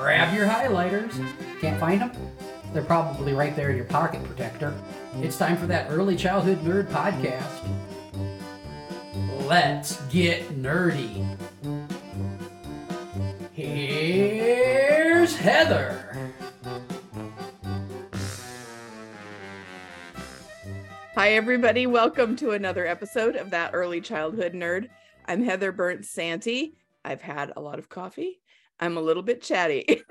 Grab your highlighters. Can't find them? They're probably right there in your pocket protector. It's time for that Early Childhood Nerd podcast. Let's get nerdy. Here's Heather. Hi, everybody. Welcome to another episode of That Early Childhood Nerd. I'm Heather Bernt-Santy. I've had a lot of coffee. I'm a little bit chatty.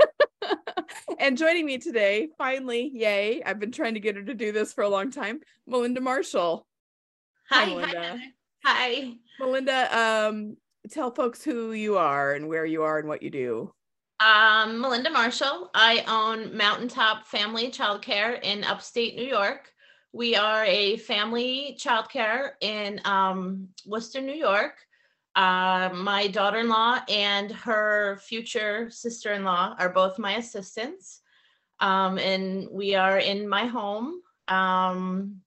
and joining me today, finally, yay, I've been trying to get her to do this for a long time, Melinda Marshall. Hi, hi Melinda. Hi. Melinda, um, tell folks who you are and where you are and what you do. Um, Melinda Marshall. I own Mountaintop Family Childcare in upstate New York. We are a family childcare in um, Worcester, New York. Uh, my daughter-in-law and her future sister-in-law are both my assistants. Um, and we are in my home um,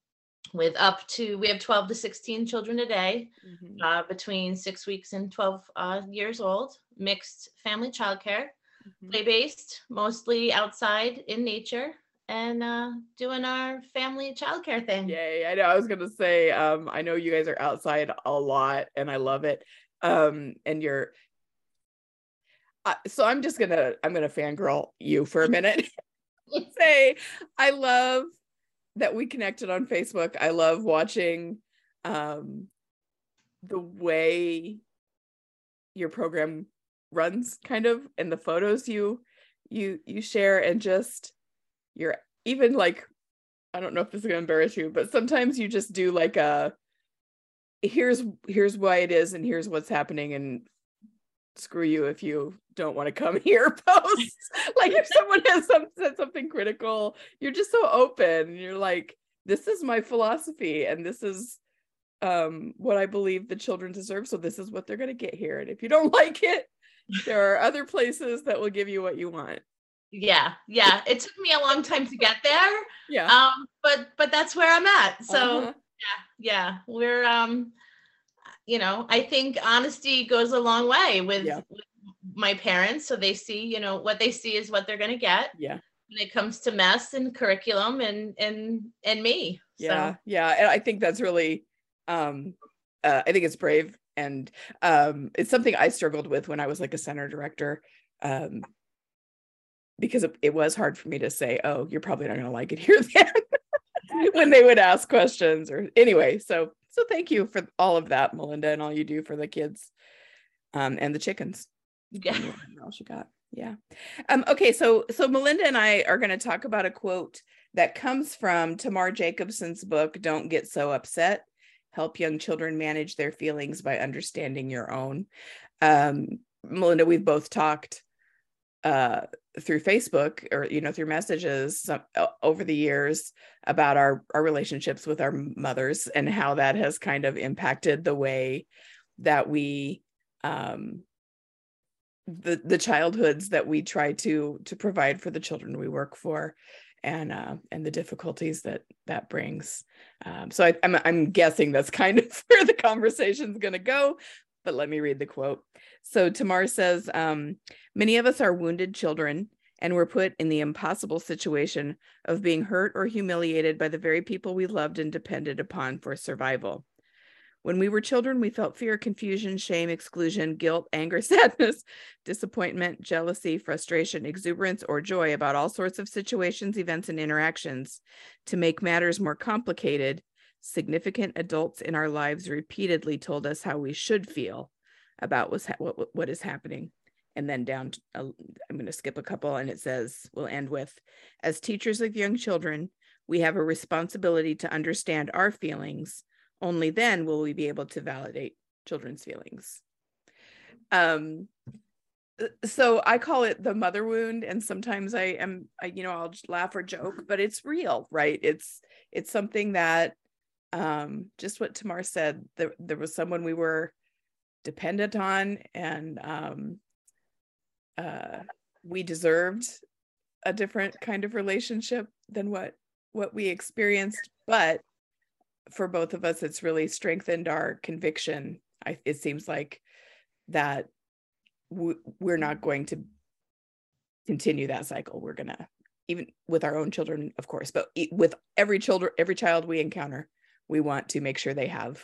with up to, we have 12 to 16 children a day mm-hmm. uh, between six weeks and 12 uh, years old, mixed family childcare, mm-hmm. play-based, mostly outside in nature and uh, doing our family childcare thing. Yay! I know. I was gonna say, um, I know you guys are outside a lot, and I love it. Um, and you're, uh, so I'm just gonna I'm gonna fangirl you for a minute. say, I love that we connected on Facebook. I love watching um, the way your program runs, kind of, and the photos you you you share, and just you're even like I don't know if this is gonna embarrass you, but sometimes you just do like a here's here's why it is and here's what's happening and screw you if you don't want to come here post. Like if someone has some, said something critical you're just so open. You're like this is my philosophy and this is um what i believe the children deserve so this is what they're going to get here. And if you don't like it there are other places that will give you what you want yeah yeah. It took me a long time to get there yeah. um but but that's where i'm at. So uh-huh. yeah yeah. We're um you know i think honesty goes a long way with, yeah. with my parents. So they see you know what they see is what they're going to get yeah. when it comes to mess and curriculum and and and me. Yeah so. yeah. And i think that's really um uh, i think it's brave. And um it's something i struggled with when i was like a center director. Um because it, was hard for me to say, oh, you're probably not going to like it here then when they would ask questions or anyway. So, so thank you for all of that, Melinda, and all you do for the kids um, and the chickens. Yeah. All she got. Yeah. Um, okay. So, so Melinda and I are going to talk about a quote that comes from Tamar Jacobson's book, Don't Get So Upset Help Young Children Manage Their Feelings by Understanding Your Own. Um, Melinda, we've both talked uh, through Facebook or you know through messages over the years about our our relationships with our mothers and how that has kind of impacted the way that we um the the childhoods that we try to to provide for the children we work for and uh and the difficulties that that brings. Um so I, I'm I'm guessing that's kind of where the conversation's going to go but let me read the quote. So Tamar says, um, Many of us are wounded children and were put in the impossible situation of being hurt or humiliated by the very people we loved and depended upon for survival. When we were children, we felt fear, confusion, shame, exclusion, guilt, anger, sadness, disappointment, jealousy, frustration, exuberance, or joy about all sorts of situations, events, and interactions. To make matters more complicated, significant adults in our lives repeatedly told us how we should feel about what's ha- what, what is happening. And then down to, uh, i'm going to skip a couple and it says we'll end with as teachers of young children we have a responsibility to understand our feelings. Only then will we be able to validate children's feelings. Um Uh, so I call it the mother wound, and sometimes I am, I, you know, I'll laugh or joke, but it's real, right? It's it's something that, um, just what Tamar said. There there was someone we were dependent on, and um, uh, we deserved a different kind of relationship than what what we experienced, but for both of us, it's really strengthened our conviction. I, it seems like that we're not going to continue that cycle we're going to even with our own children of course but with every children every child we encounter we want to make sure they have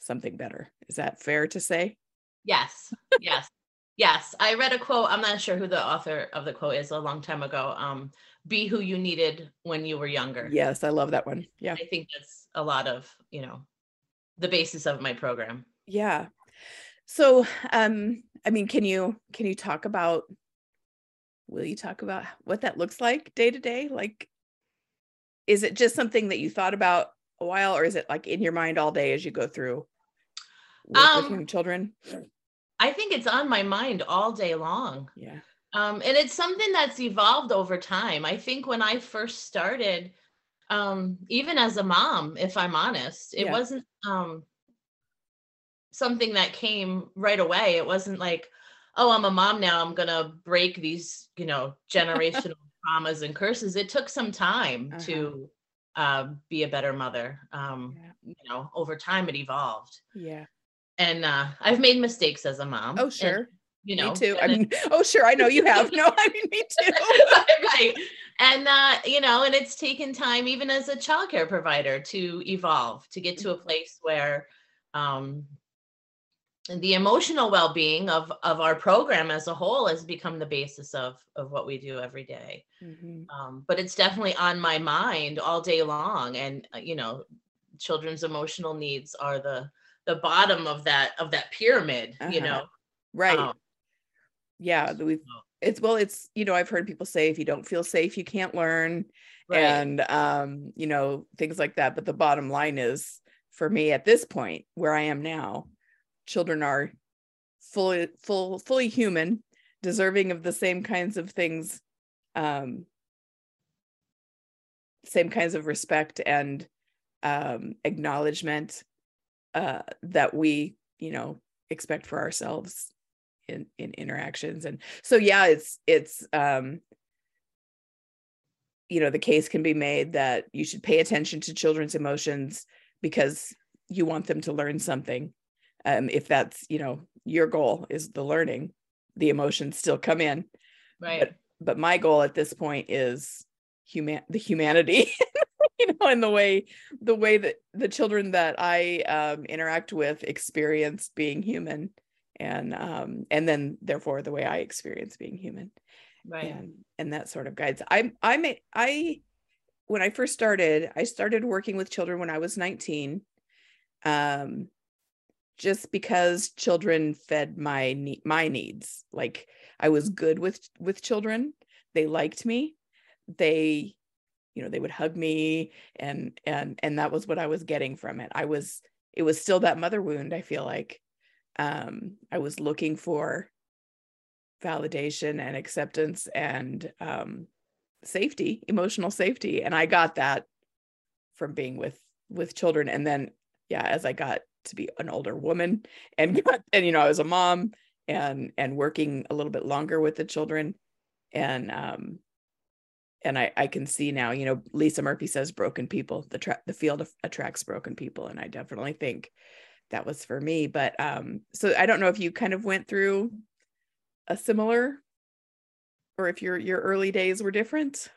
something better. Is that fair to say? Yes yes yes. I read a quote i'm not sure who the author of the quote is a long time ago um be who you needed when you were younger. Yes i love that one. Yeah. I think that's a lot of you know the basis of my program. Yeah. So, um, I mean, can you can you talk about? Will you talk about what that looks like day to day? Like, is it just something that you thought about a while, or is it like in your mind all day as you go through with, um, with children? I think it's on my mind all day long. Yeah. Um, and it's something that's evolved over time. I think when I first started, um, even as a mom, if I'm honest, it yeah. wasn't um something that came right away. It wasn't like, oh, I'm a mom now. I'm gonna break these, you know, generational traumas and curses. It took some time uh-huh. to uh, be a better mother. Um, yeah. You know, over time it evolved. Yeah. And uh, I've made mistakes as a mom. Oh, sure. And, you know, me too. I mean, oh, sure. I know you have. No, I mean, me too. right. And, uh, you know, and it's taken time, even as a childcare provider, to evolve, to get to a mm-hmm. place where, um, the emotional well-being of of our program as a whole has become the basis of of what we do every day. Mm-hmm. Um, but it's definitely on my mind all day long and uh, you know children's emotional needs are the the bottom of that of that pyramid uh-huh. you know right um, yeah we it's well it's you know i've heard people say if you don't feel safe you can't learn right. and um you know things like that but the bottom line is for me at this point where i am now children are fully full fully human deserving of the same kinds of things um same kinds of respect and um acknowledgement uh that we you know expect for ourselves in in interactions. And so yeah it's it's um you know the case can be made that you should pay attention to children's emotions because you want them to learn something um, if that's you know your goal is the learning the emotions still come in. Right. But, but my goal at this point is human the humanity you know and the way the way that the children that i um, interact with experience being human and um and then therefore the way i experience being human. Right. And and that sort of guides i i i when i first started i started working with children when i was 19 um just because children fed my my needs. Like i was good with with children. They liked me. They you know they would hug me and and and that was what i was getting from it. I was it was still that mother wound i feel like. Um i was looking for validation and acceptance and um safety emotional safety. And i got that from being with with children. And then yeah as i got to be an older woman and got, and you know I was a mom and and working a little bit longer with the children. And um and I I can see now you know Lisa Murphy says broken people the tra- the field attracts broken people. And I definitely think that was for me. But um so I don't know if you kind of went through a similar or if your your early days were different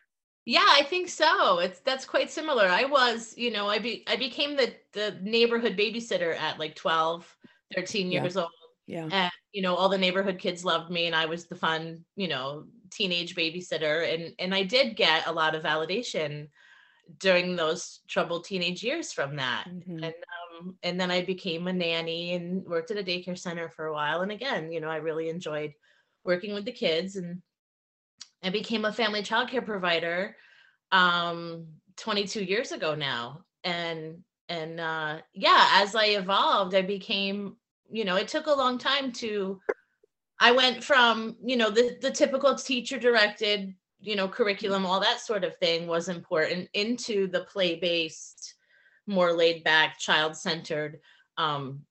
yeah, I think so. It's that's quite similar. I was, you know, I be I became the the neighborhood babysitter at like 12, 13 years yeah. old. Yeah. And you know, all the neighborhood kids loved me and I was the fun, you know, teenage babysitter and and I did get a lot of validation during those troubled teenage years from that. Mm-hmm. And um and then I became a nanny and worked at a daycare center for a while and again, you know, I really enjoyed working with the kids and I became a family childcare provider um 22 years ago now. And and uh yeah, as I evolved, I became, you know, it took a long time to I went from, you know, the, the typical teacher directed, you know, curriculum, all that sort of thing was important into the play based, more laid back, child centered. Um,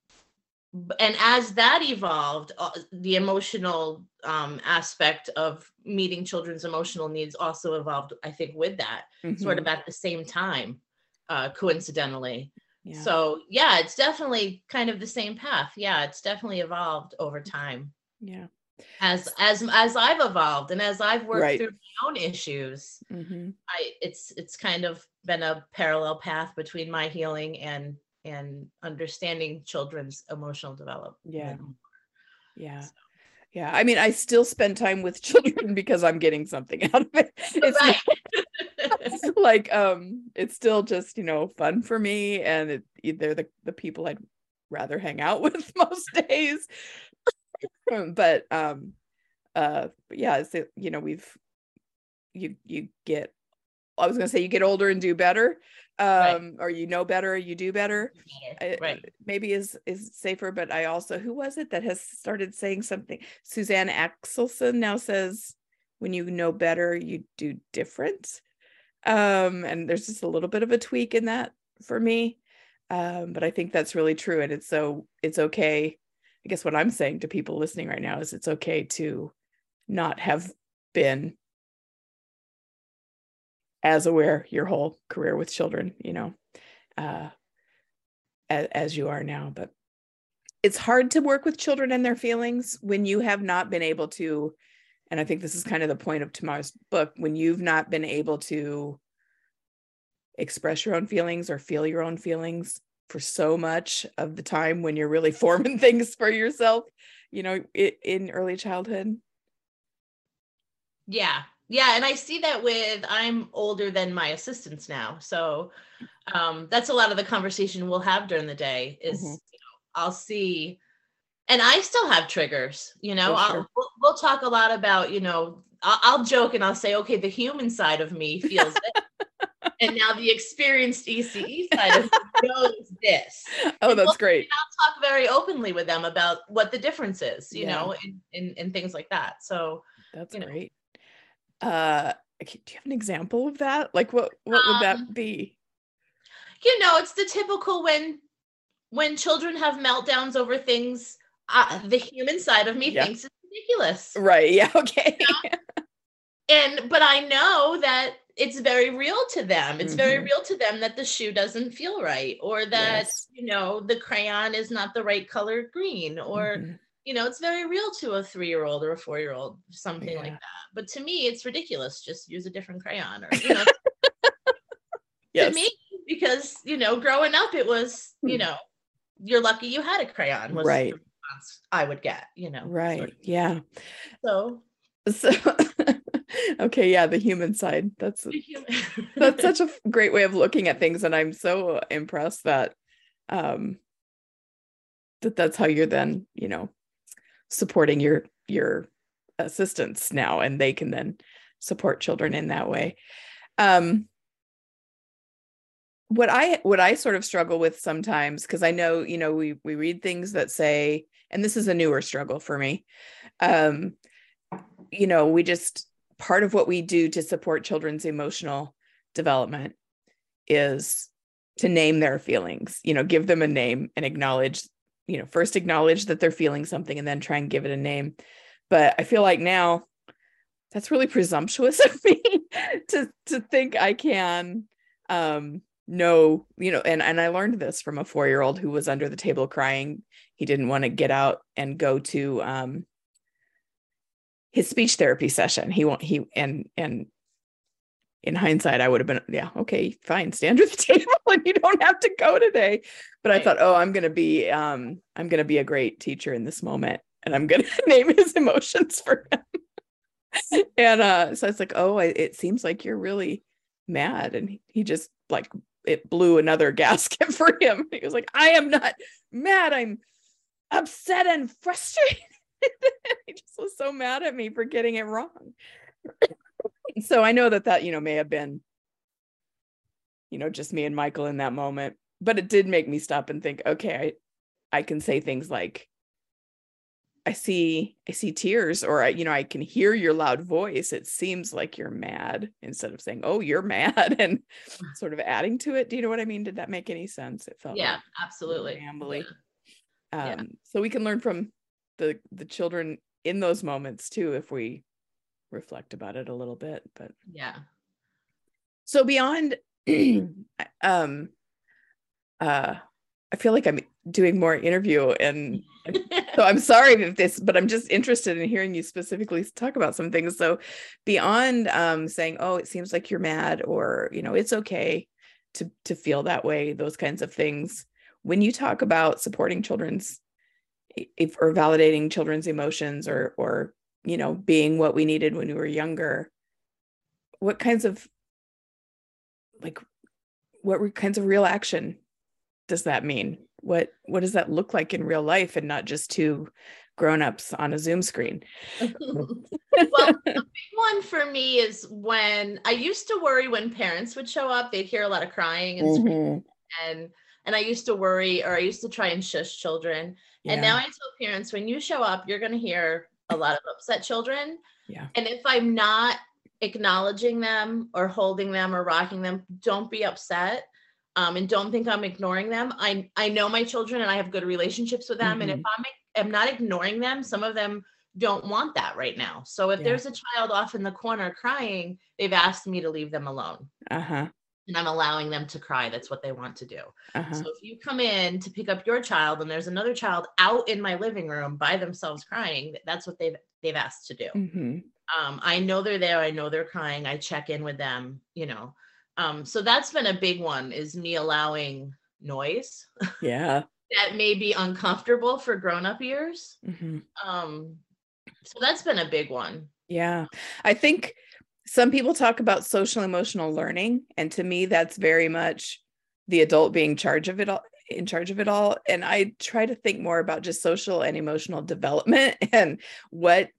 and as that evolved, uh, the emotional um, aspect of meeting children's emotional needs also evolved, I think, with that, sort Mhm. of at the same time, uh, coincidentally. Yeah. So, yeah, it's definitely kind of the same path. Yeah, it's definitely evolved over time yeah. as as as I've evolved and as I've worked Right. through my own issues, Mhm. I it's it's kind of been a parallel path between my healing and and understanding children's emotional development. Yeah. Yeah. Yeah. I mean, I still spend time with children because I'm getting something out of it. It's Right. like um it's still just, you know, fun for me and it, they're the the people I'd rather hang out with most days. but um uh but yeah, it's you know, we've you you get I was going to say you get older and do better um Right. or you know better, you do better Better. I- right. maybe is is safer but i also who was it that has started saying something Suzanne Axelsson now says when you know better you do different um and there's just a little bit of a tweak in that for me um but i think that's really true and it's so it's okay i guess what i'm saying to people listening right now is it's okay to not have been as aware your whole career with children you know uh as, as you are now but it's hard to work with children and their feelings when you have not been able to and i think this is kind of the point of Tamar's book when you've not been able to express your own feelings or feel your own feelings for so much of the time when you're really forming things for yourself you know in early childhood Yeah. Yeah. And I see that with I'm older than my assistants now. So um that's a lot of the conversation we'll have during the day is Mhm. you know, I'll see and I still have triggers, you know. I'll sure. we'll, we'll talk a lot about, you know, I'll, I'll joke and I'll say, okay, the human side of me feels this. and now the experienced ECE side of me knows this. oh And that's we'll- great Talk very openly with them about what the difference is, you Yeah. know, and, and and things like that. So that's you know. great uh do you have an example of that like what what would Um, that be you know it's the typical when when children have meltdowns over things uh, the human side of me Yeah. thinks it's ridiculous right yeah okay and but i know that it's very real to them it's very Mhm. real to them that the shoe doesn't feel right or that Yes. you know the crayon is not the right color green or Mhm. You know it's very real to a three year old or a four year old something like that but to me it's ridiculous just use a different crayon or you know yes to me because you know growing up it was you Hmm. know you're lucky you had a crayon was Right. the response i would get you know sort right of. yeah so so okay yeah the human side that's human- that's such a great way of looking at things and i'm so impressed that um that that's how you're then you know supporting your your assistants now and they can then support children in that way. Um what i what i sort of struggle with sometimes because i know you know we we read things that say and this is a newer struggle for me um you know we just part of what we do to support children's emotional development is to name their feelings you know give them a name and acknowledge you know first acknowledge that they're feeling something and then try and give it a name. But i feel like now that's really presumptuous of me to to think i can um know you know and and i learned this from a 4-year-old who was under the table crying. He didn't want to get out and go to um his speech therapy session. He won't he and and in hindsight i would have been yeah okay fine stand at the table and you don't have to go today. But i thought oh i'm going to be um i'm going to be a great teacher in this moment and i'm going to name his emotions for him. And uh so it's like oh I, it seems like you're really mad. And he, he just like it blew another gasket for him. He was like i am not mad. I'm upset and frustrated. He just was so mad at me for getting it wrong so i know that that you know may have been you know just me and michael in that moment but it did make me stop and think okay i i can say things like I see I see tears or I, you know I can hear your loud voice it seems like you're mad instead of saying oh you're mad and sort of adding to it do you know what I mean did that make any sense it felt yeah like absolutely. Yeah. um Yeah. so we can learn from the the children in those moments too if we reflect about it a little bit but yeah so beyond um uh I feel like I'm doing more interview and so I'm sorry if this, but I'm just interested in hearing you specifically talk about some things. So beyond um, saying, "Oh, it seems like you're mad," or you know, it's okay to to feel that way, those kinds of things. When you talk about supporting children's if or validating children's emotions or or you know being what we needed when we were younger, what kinds of like what kinds of real action does that mean? What what does that look like in real life and not just two grown-ups on a Zoom screen? well, the big one for me is when I used to worry when parents would show up, they'd hear a lot of crying and screaming, Mhm. and and I used to worry or I used to try and shush children. And now I tell parents when you show up, you're going to hear a lot of upset children. Yeah. And if I'm not acknowledging them or holding them or rocking them, don't be upset. Um, and don't think I'm ignoring them. I I know my children and I have good relationships with them. And if I'm am not ignoring them, some of them don't want that right now. So if Yeah. there's a child off in the corner crying, they've asked me to leave them alone. uh-huh. And I'm allowing them to cry. That's what they want to do. Uh-huh. So if you come in to pick up your child and there's another child out in my living room by themselves crying, that's what they've they've asked to do. Mhm. Um, I know they're there. I know they're crying. I check in with them. You know, um, so that's been a big one. Is me allowing noise Yeah. that may be uncomfortable for grown up ears. Mhm. Um, so that's been a big one. Yeah. I think some people talk about social emotional learning and to me that's very much the adult being charge of it all in charge of it all. And I try to think more about just social and emotional development and what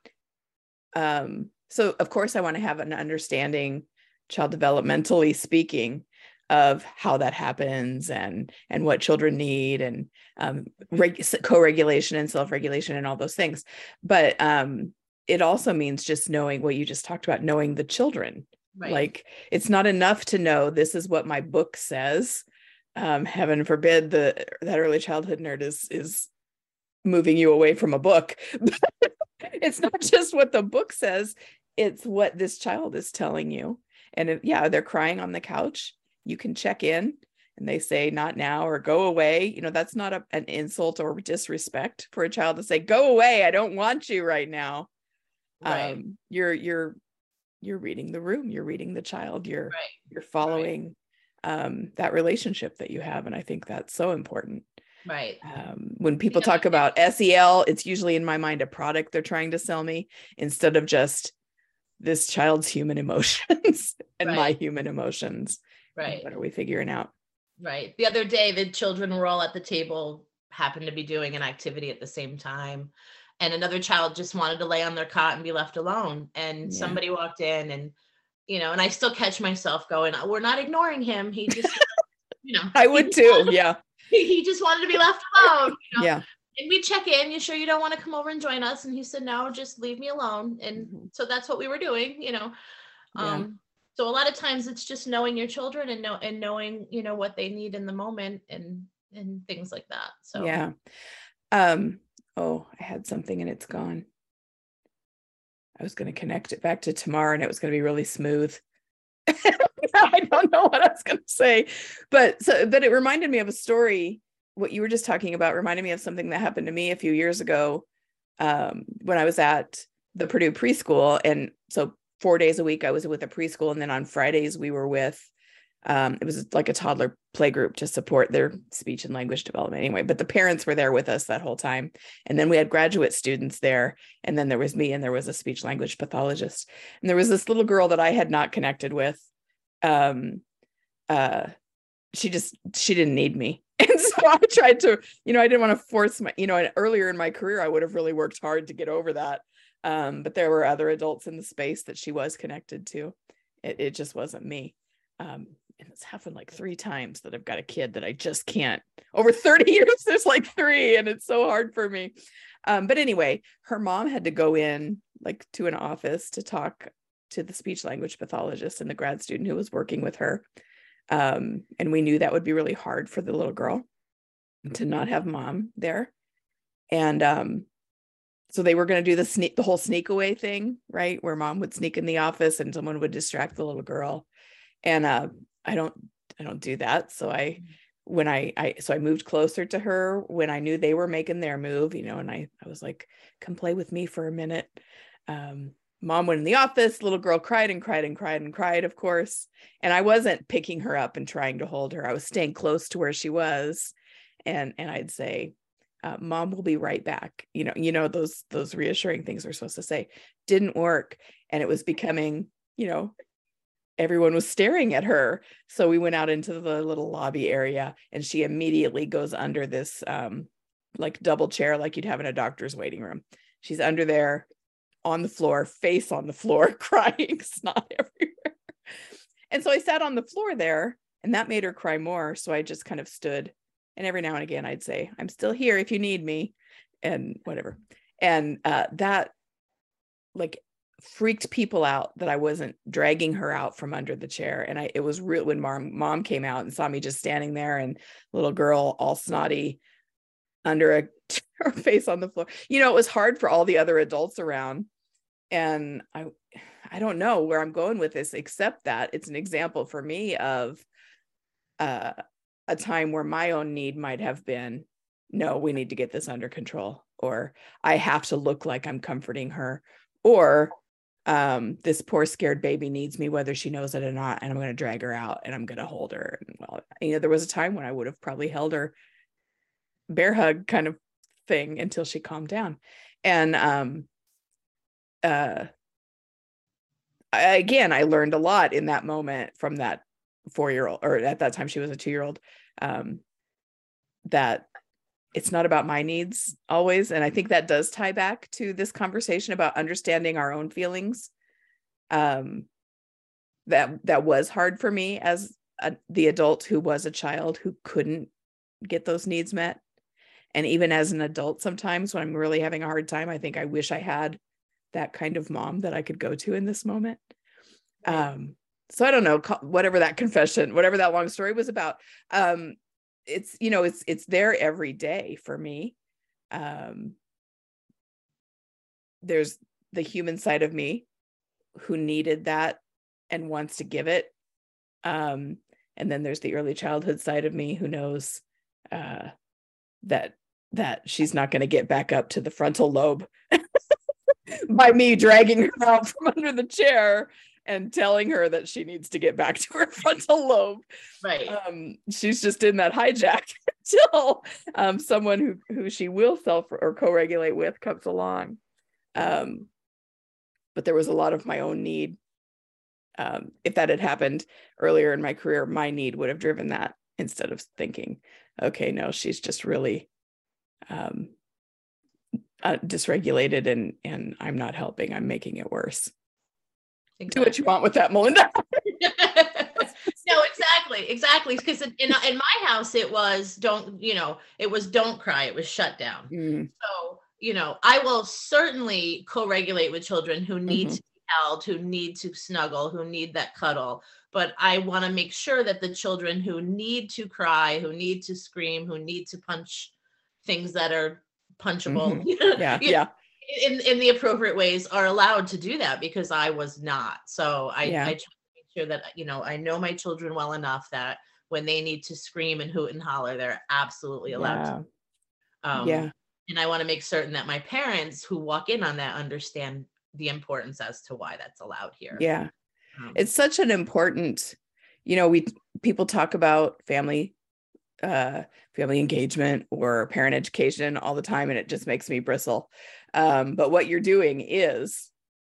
um so of course I want to have an understanding child developmentally speaking of how that happens and and what children need and um reg- co-regulation and self-regulation and all those things. But um it also means just knowing what you just talked about knowing the children. Right. like it's not enough to know this is what my book says. Um heaven forbid the that early childhood nerd is is moving you away from a book. It's not just what the book says it's what this child is telling you. And if, yeah they're crying on the couch you can check in and they say not now or go away. You know that's not a, an insult or disrespect for a child to say go away i don't want you right now right. um you're you're you're reading the room you're reading the child you're right. you're following um that relationship that you have and i think that's so important Right. um when people Yeah. talk about sel it's usually in my mind a product they're trying to sell me instead of just this child's human emotions and my human emotions Right. what are we figuring out Right. The other day, the children were all at the table, happened to be doing an activity at the same time. And another child just wanted to lay on their cot and be left alone. And Yeah. somebody walked in and, you know, and I still catch myself going, we're not ignoring him. He just, you know, i would too yeah He just wanted to be left alone. You know? yeah And we check in, you sure you don't want to come over and join us? And he said, no, just leave me alone. And Mhm. so that's what we were doing, you know. Yeah. Um, so a lot of times it's just knowing your children and know and knowing, you know, what they need in the moment and and things like that. So yeah um oh i had something and it's gone. I was going to connect it back to Tamar and it was going to be really smooth. I don't know what i was going to say but so but it reminded me of a story what you were just talking about reminded me of something that happened to me a few years ago um when i was at the purdue preschool and so four days a week i was with a preschool and then on fridays we were with um, it was like a toddler play group to support their speech and language development anyway but the parents were there with us that whole time. And then we had graduate students there and then there was me and there was a speech language pathologist. And there was this little girl that i had not connected with. Um uh she just she didn't need me. And so i tried to you know i didn't want to force my you know earlier in my career i would have really worked hard to get over that. Um but there were other adults in the space that she was connected to. It, it just wasn't me. Um and it's happened like three times that I've got a kid that I just can't. Over 30 years, there's like three, and it's so hard for me. Um, but anyway, her mom had to go in like to an office to talk to the speech language pathologist and the grad student who was working with her. Um, and we knew that would be really hard for the little girl to not have mom there. And um, so they were going to do the sneak, the whole sneak away thing, right? Where mom would sneak in the office and someone would distract the little girl. And uh, I don't, I don't do that. So I, when I, I, so I moved closer to her when I knew they were making their move, you know, and I, I was like, come play with me for a minute. Um, mom went in the office little girl cried and cried and cried and cried of course. And i wasn't picking her up and trying to hold her. I was staying close to where she was. And and i'd say uh, mom will be right back. You know you know those those reassuring things we're supposed to say. Didn't work. And it was becoming you know everyone was staring at her so we went out into the little lobby area and she immediately goes under this um like double chair like you'd have in a doctor's waiting room she's under there on the floor, face on the floor, crying, snot everywhere. And so I sat on the floor there, and that made her cry more. So I just kind of stood. And every now and again, I'd say, I'm still here if you need me, and whatever. And uh, that like freaked people out that I wasn't dragging her out from under the chair. And I, it was real when mom, mom came out and saw me just standing there and little girl all snotty under a her face on the floor. You know, it was hard for all the other adults around. And I I don't know where I'm going with this, except that it's an example for me of uh, a time where my own need might have been, no, we need to get this under control, or I have to look like I'm comforting her, or um, this poor scared baby needs me whether she knows it or not, and I'm going to drag her out and I'm going to hold her. And well, you know, there was a time when I would have probably held her bear hug kind of thing until she calmed down. And um uh I, again, I learned a lot in that moment from that four year old, or at that time she was a two year old, um, that it's not about my needs always. And I think that does tie back to this conversation about understanding our own feelings. Um, that that was hard for me as a, the adult who was a child who couldn't get those needs met and even as an adult sometimes when i'm really having a hard time i think i wish i had that kind of mom that i could go to in this moment um so i don't know whatever that confession whatever that long story was about um it's you know it's it's there every day for me. Um there's the human side of me who needed that and wants to give it. Um and then there's the early childhood side of me who knows uh that that she's not going to get back up to the frontal lobe by me dragging her out from under the chair and telling her that she needs to get back to her frontal lobe. Right. Um, she's just in that hijack until um, someone who who she will self or co-regulate with comes along. Um, but there was a lot of my own need. Um, if that had happened earlier in my career, my need would have driven that instead of thinking, okay, no, she's just really um, uh, dysregulated and and I'm not helping. I'm making it worse. Exactly. Do what you want with that, Melinda. no, exactly, exactly. Because in, in, in my house, it was don't you know it was don't cry. It was shut down. Mm. So you know I will certainly co-regulate with children who need mm-hmm. to be held, who need to snuggle, who need that cuddle. But I want to make sure that the children who need to cry, who need to scream, who need to punch things that are punchable. Mm-hmm. Yeah, yeah. In in the appropriate ways are allowed to do that because I was not. So I, yeah. I try to make sure that you know I know my children well enough that when they need to scream and hoot and holler, they're absolutely allowed yeah. to. Um, yeah. And I want to make certain that my parents who walk in on that understand the importance as to why that's allowed here. Yeah. Um, it's such an important, you know, we people talk about family uh, family engagement or parent education all the time, and it just makes me bristle. Um, but what you're doing is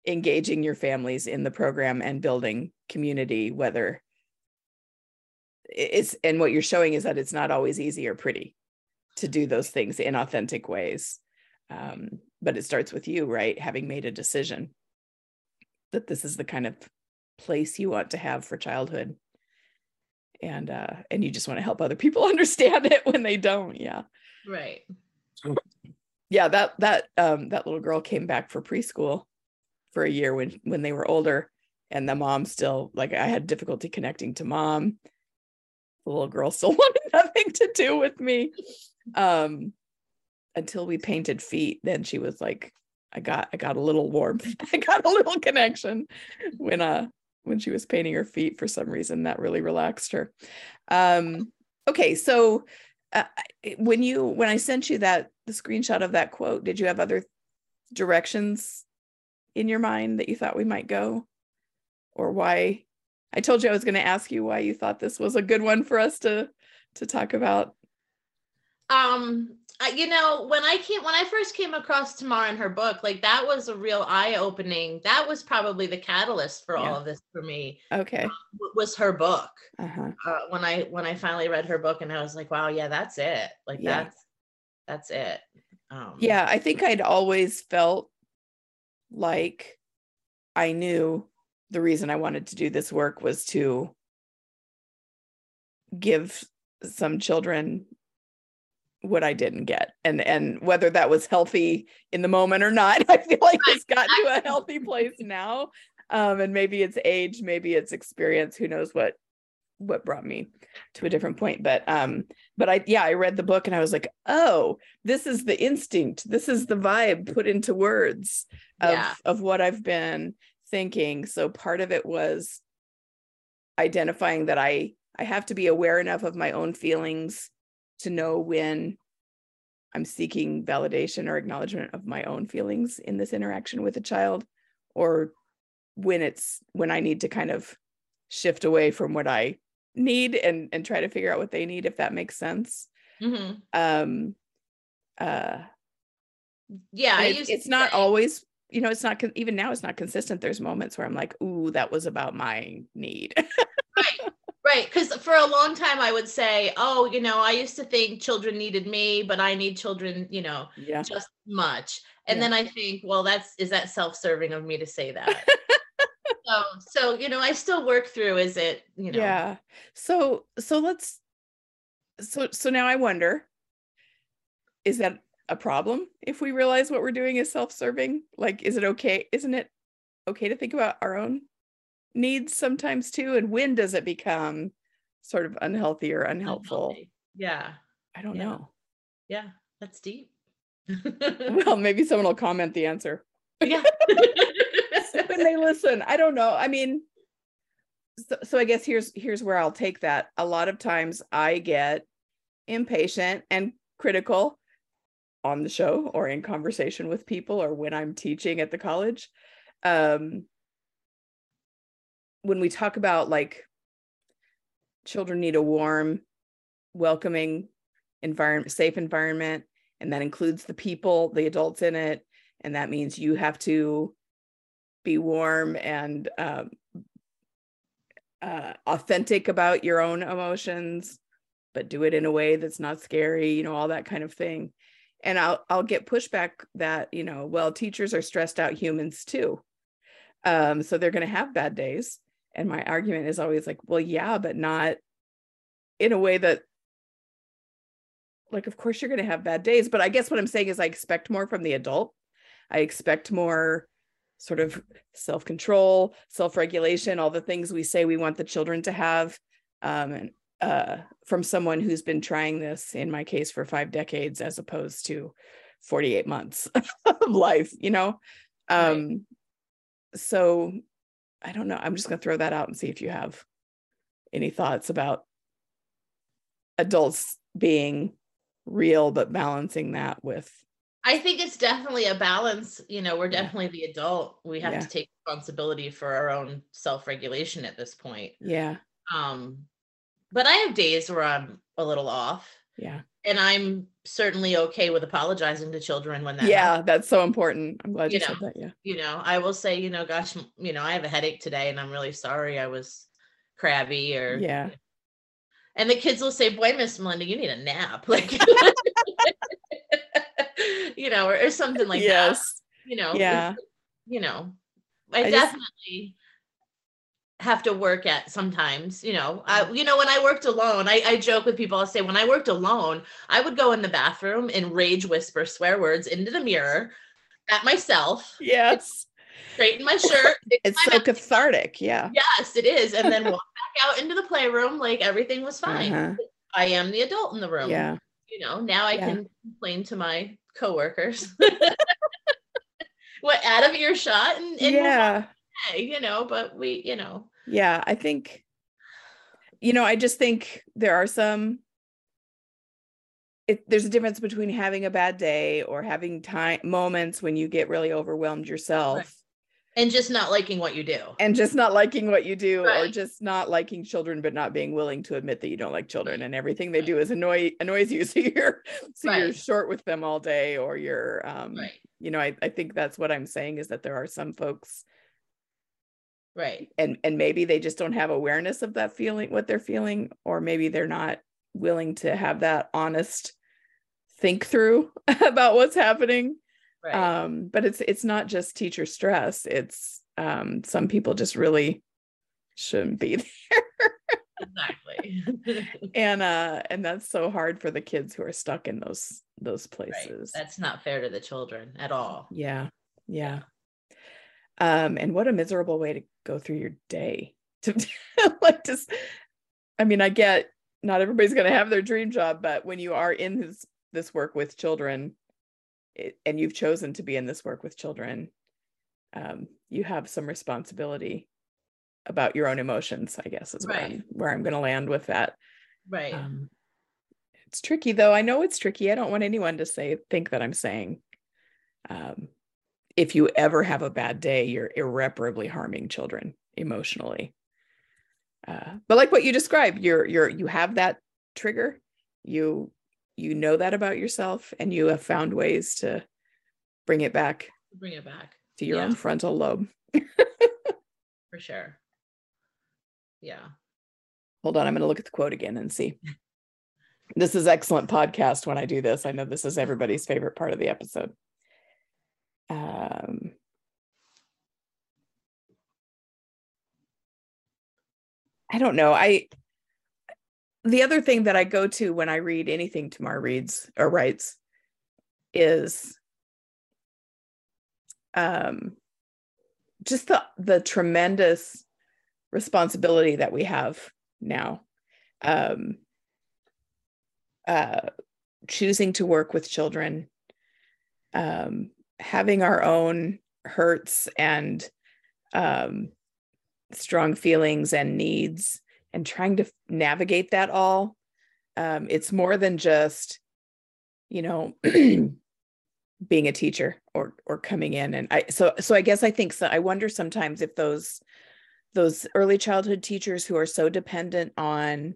engaging your families in the program and building community, whether it's and what you're showing is that it's not always easy or pretty to do those things in authentic ways. Um, but it starts with you, right? Having made a decision that this is the kind of place you want to have for childhood and uh and you just want to help other people understand it when they don't yeah right yeah that that um that little girl came back for preschool for a year when when they were older. And the mom still like i had difficulty connecting to mom. The little girl still wanted nothing to do with me. Um until we painted feet then she was like i got i got a little warmth i got a little connection when uh when she was painting her feet for some reason that really relaxed her. Um okay so uh, when you when i sent you that the screenshot of that quote did you have other directions in your mind that you thought we might go? Or why i told you i was going to ask you why you thought this was a good one for us to to talk about. Um you know when i came when i first came across tamar and her book like that was a real eye-opening that was probably the catalyst for Yeah. all of this for me okay. w- was her book. Uh-huh. Uh, when i when i finally read her book and i was like wow yeah that's it. Like Yeah. that's that's it. Um yeah i think i'd always felt like i knew the reason i wanted to do this work was to give some children what i didn't get and and whether that was healthy in the moment or not i feel like it's gotten to a healthy place now um and maybe it's age maybe it's experience who knows what what brought me to a different point but um but i yeah i read the book and i was like oh this is the instinct this is the vibe put into words of Yeah. of what i've been thinking so part of it was identifying that i i have to be aware enough of my own feelings to know when i'm seeking validation or acknowledgement of my own feelings in this interaction with a child or when it's when i need to kind of shift away from what i need and and try to figure out what they need if that makes sense. Mhm. um uh yeah and I it's, used it's to not say- always you know it's not even now it's not consistent. There's moments where i'm like ooh that was about my need right because for a long time i would say oh you know i used to think children needed me but i need children you know yeah. just as much. And Yeah. then i think well that's is that self-serving of me to say that? So so you know i still work through is it you know? Yeah. So so let's so so now i wonder is that a problem if we realize what we're doing is self-serving? Like is it okay isn't it okay to think about our own needs sometimes too and when does it become sort of unhealthy or unhelpful? Unhealthy. yeah. I don't Yeah. know. Yeah that's deep. Well maybe someone will comment the answer. Yeah. When they listen i don't know. I mean so, so i guess here's here's where i'll take that. A lot of times i get impatient and critical on the show or in conversation with people or when i'm teaching at the college. Um when we talk about like children need a warm welcoming environment safe environment and that includes the people the adults in it and that means you have to be warm and um, uh, authentic about your own emotions but do it in a way that's not scary you know all that kind of thing. And i'll i'll get pushback that you know well teachers are stressed out humans too. Um so they're going to have bad days and my argument is always like well yeah but not in a way that like of course you're going to have bad days but i guess what i'm saying is i expect more from the adult i expect more sort of self-control self-regulation all the things we say we want the children to have um, and uh, from someone who's been trying this in my case for five decades as opposed to 48 months of life you know Right. um so i don't know i'm just going to throw that out and see if you have any thoughts about adults being real but balancing that with I think it's definitely a balance. You know, we're definitely the adult. We have Yeah. to take responsibility for our own self-regulation at this point. yeah Um, but I have days where I'm a little off, yeah and I'm certainly okay with apologizing to children when that yeah happens. that's so important i'm glad you, You said know. that yeah You know, I will say, you know, gosh, you know, I have a headache today, and I'm really sorry. I was crabby, or yeah and the kids will say, "Boy, Miss Melinda, you need a nap," like, you know, or, or something like that. yes You know, yeah you know, I, I just- definitely have to work at sometimes you know i you know when i worked alone I, I joke with people i'll say when i worked alone i would go in the bathroom and rage whisper swear words into the mirror at myself Yes. straighten my shirt It's so cathartic. Yeah. yes it is and then walk back out into the playroom like everything was fine Uh-huh. i am the adult in the room Yeah. you know now i Yeah. can complain to my coworkers what out of earshot and, and Yeah. You know but we you know. Yeah. I think, you know, I just think there are some. It, there's a difference between having a bad day or having time moments when you get really overwhelmed yourself. And just not liking what you do. And just not liking what you do or just not liking children but not being willing to admit that you don't like children and everything they do is annoy annoys you. So you're so you're short with them all day or you're um right. you know I, I think that's what i'm saying is that there are some folks right. And and maybe they just don't have awareness of that feeling what they're feeling or maybe they're not willing to have that honest think through about what's happening. Right. Um but it's it's not just teacher stress. It's um some people just really shouldn't be there. Exactly. And uh and that's so hard for the kids who are stuck in those those right. places. That's not fair to the children at all. Yeah. Yeah um and what a miserable way to go through your day to like just i mean i get not everybody's going to have their dream job but when you are in this this work with children it, and you've chosen to be in this work with children um you have some responsibility about your own emotions i guess is where Right. i'm where i'm going to land with that right um, it's tricky though. I know it's tricky. I don't want anyone to say think that I'm saying um, if you ever have a bad day, you're irreparably harming children emotionally. Uh, but like what you described, you're you're you have that trigger. You you know that about yourself, and you have found ways to bring it back bring it back to your Yeah. own frontal lobe. for sure yeah Hold on, I'm going to look at the quote again and see. This is excellent podcast when I do this. I know this is everybody's favorite part of the episode. Um, I don't know. I the other thing that I go to when I read anything Tamar reads or writes is um just the the tremendous responsibility that we have now um uh choosing to work with children um having our own hurts and um strong feelings and needs and trying to navigate that all um it's more than just you know being a teacher or or coming in. And i so so i guess i think so i wonder sometimes if those those early childhood teachers who are so dependent on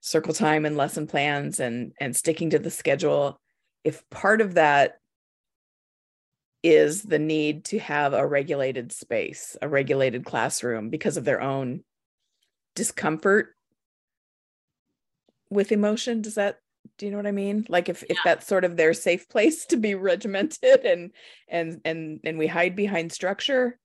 circle time and lesson plans and and sticking to the schedule if part of that is the need to have a regulated space a regulated classroom because of their own discomfort with emotion. Does that do you know what i mean? Like if if that's sort of their safe place to be regimented and and and and we hide behind structure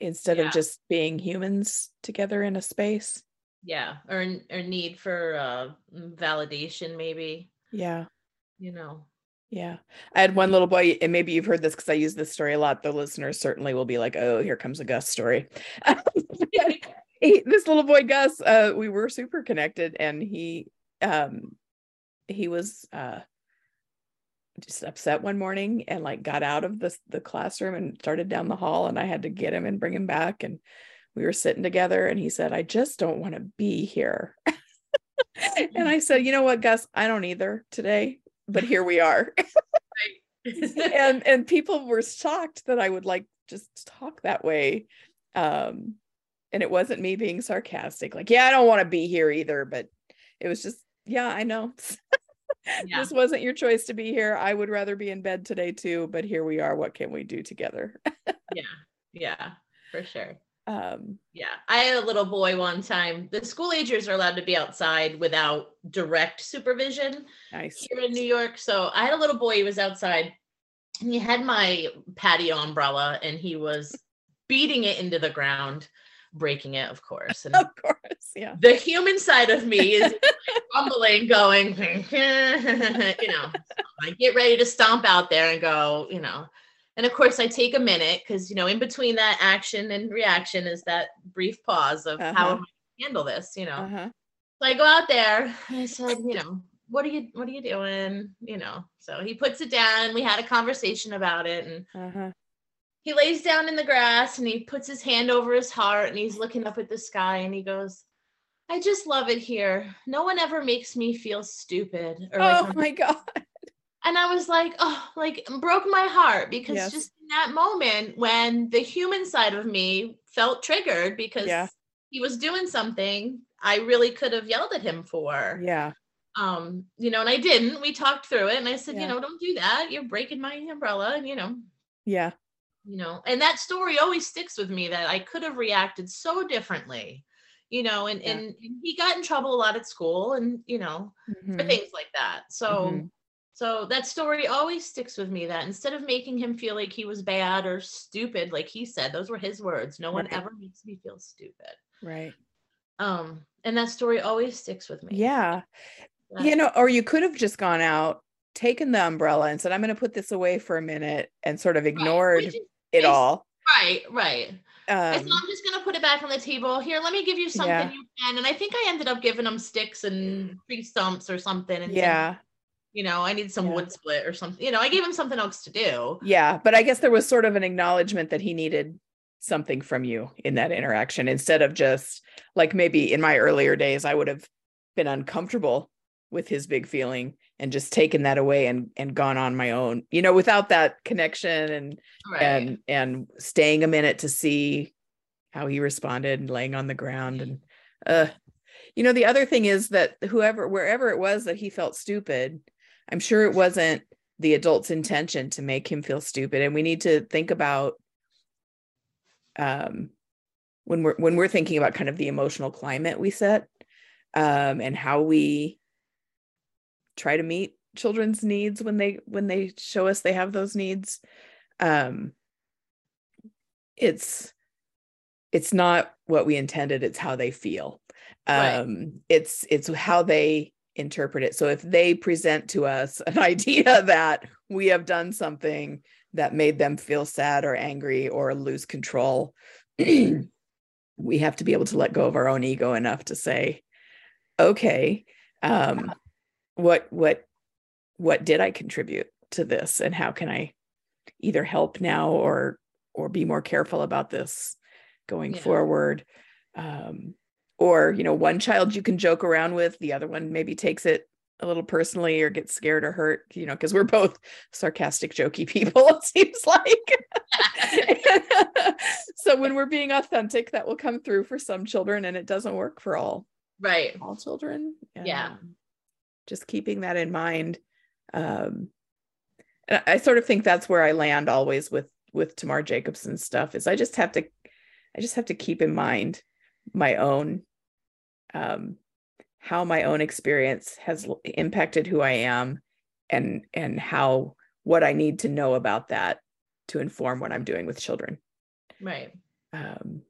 instead Yeah. of just being humans together in a space. Yeah or or need for uh validation maybe. Yeah. You know yeah i had one little boy and maybe you've heard this because i use this story a lot the listeners certainly will be like oh here comes a gus story he, this little boy gus uh we were super connected and he um he was uh just upset one morning and like got out of the the classroom and started down the hall and I had to get him and bring him back and we were sitting together and he said I just don't want to be here. and I said, "You know what, Gus? I don't either today, but here we are." and and people were shocked that I would like just talk that way. Um and it wasn't me being sarcastic like, "Yeah, I don't want to be here either," but it was just, "Yeah, I know." Yeah. this wasn't your choice to be here. I would rather be in bed today too, but here we are. What can we do together? yeah yeah for sure um, Yeah, I had a little boy one time. The school agers are allowed to be outside without direct supervision nice. here in New York. So I had a little boy, he was outside and he had my patio umbrella and he was beating it into the ground breaking it, of course. And of course, yeah. the human side of me is rumbling, going, you know, I get ready to stomp out there and go, you know. And of course, I take a minute because, you know, in between that action and reaction is that brief pause of Uh-huh. how am I gonna handle this, you know. Uh-huh. So I go out there and I said, you know, what are you what are you doing? You know. So he puts it down. We had a conversation about it and Uh-huh. he lays down in the grass and he puts his hand over his heart and he's looking up at the sky and he goes, I just love it here. No one ever makes me feel stupid. Or like Oh I'm- my god. And I was like, oh, like broke my heart because Yes. just in that moment when the human side of me felt triggered because Yeah. he was doing something I really could have yelled at him for Yeah. um you know and i didn't we talked through it and i said Yeah. you know don't do that you're breaking my umbrella and you know Yeah. you know and that story always sticks with me that i could have reacted so differently you know and Yeah. and, he got in trouble a lot at school and you know for Mhm. things like that so Mhm. So that story always sticks with me that instead of making him feel like he was bad or stupid like he said those were his words no one Right. ever makes me feel stupid Right. um and that story always sticks with me Yeah. You know, or you could have just gone out, taken the umbrella and said, I'm going to put this away for a minute and sort of ignored is- it all. right right I said, Um, I'm just gonna put it back on the table. Here, let me give you something Yeah. you can. And I think I ended up giving him sticks and tree stumps or something. And yeah. You know, I need some Yeah. wood split or something. You know, I gave him something else to do. Yeah. But I guess there was sort of an acknowledgement that he needed something from you in that interaction instead of just like maybe in my earlier days, I would have been uncomfortable with his big feeling and just taken that away and and gone on my own you know without that connection and Right. and and staying a minute to see how he responded and laying on the ground and uh you know the other thing is that whoever wherever it was that he felt stupid i'm sure it wasn't the adult's intention to make him feel stupid and we need to think about um when we're when we're thinking about kind of the emotional climate we set um and how we try to meet children's needs when they when they show us they have those needs um it's it's not what we intended it's how they feel Right. um it's it's how they interpret it. So if they present to us an idea that we have done something that made them feel sad or angry or lose control we have to be able to let go of our own ego enough to say okay um what what what did i contribute to this? And how can i either help now or or be more careful about this going Yeah. forward? Um or you know one child you can joke around with the other one maybe takes it a little personally or gets scared or hurt you know because we're both sarcastic jokey people it seems like so when we're being authentic that will come through for some children and it doesn't work for all right. all children Yeah. um, just keeping that in mind um and I, I sort of think that's where i land always with with tamar jacobson stuff is i just have to i just have to keep in mind my own um how my own experience has impacted who i am and and how what i need to know about that to inform what i'm doing with children Right. um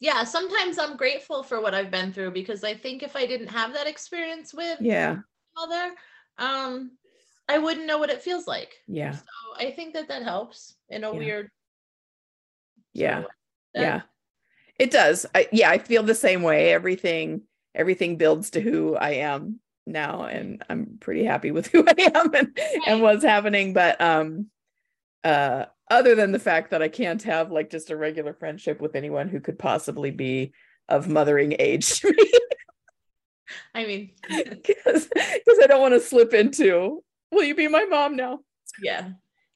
Yeah. Sometimes I'm grateful for what I've been through because I think if I didn't have that experience with yeah mother, um, I wouldn't know what it feels like. yeah So I think that that helps in a Yeah. weird. yeah. That- yeah it does. I, yeah i feel the same way. Everything everything builds to who i am now and i'm pretty happy with who i am and, and what's happening. But um uh other than the fact that i can't have like just a regular friendship with anyone who could possibly be of mothering age to me. I mean, because i don't want to slip into will you be my mom now? Yeah.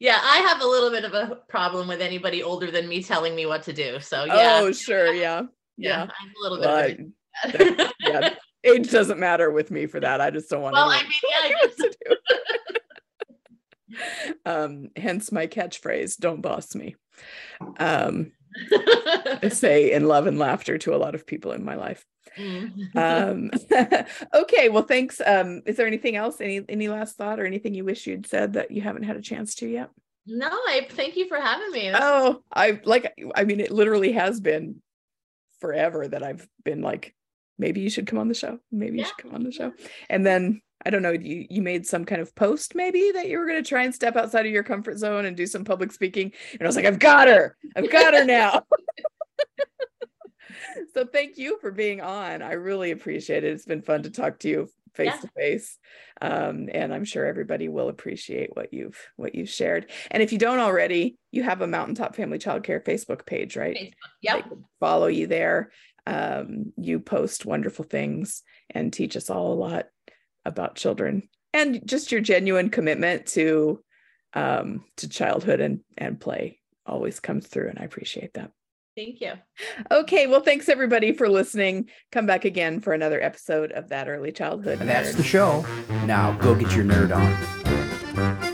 Yeah, I have a little bit of a problem with anybody older than me telling me what to do. So yeah, oh sure yeah yeah, yeah I'm a little bit. Well, I- that- yeah age doesn't matter with me for that i just don't want well, I mean, yeah, I to do. um hence my catchphrase don't boss me um I say in love and laughter to a lot of people in my life Mm. um okay well thanks um is there anything else any any last thought or anything you wish you'd said that you haven't had a chance to yet no, I thank you for having me. This- oh i like i mean it literally has been forever that I've been like, maybe you should come on the show. Maybe you should come on the show. And then I don't know, you you made some kind of post maybe that you were going to try and step outside of your comfort zone and do some public speaking. And I was like, I've got her. I've got her now. so thank you for being on. I really appreciate it. It's been fun to talk to you face Yeah. to face. Um, and I'm sure everybody will appreciate what you've what you've shared. And if you don't already, you have a Mountaintop Family Childcare Facebook page, right? Facebook. Yep. follow you there. Um, you post wonderful things and teach us all a lot about children and just your genuine commitment to um, to childhood and and play always comes through, and I appreciate that. Thank you. Okay, well, thanks everybody for listening. Come back again for another episode of that early childhood. And that's the show. Now go get your nerd on.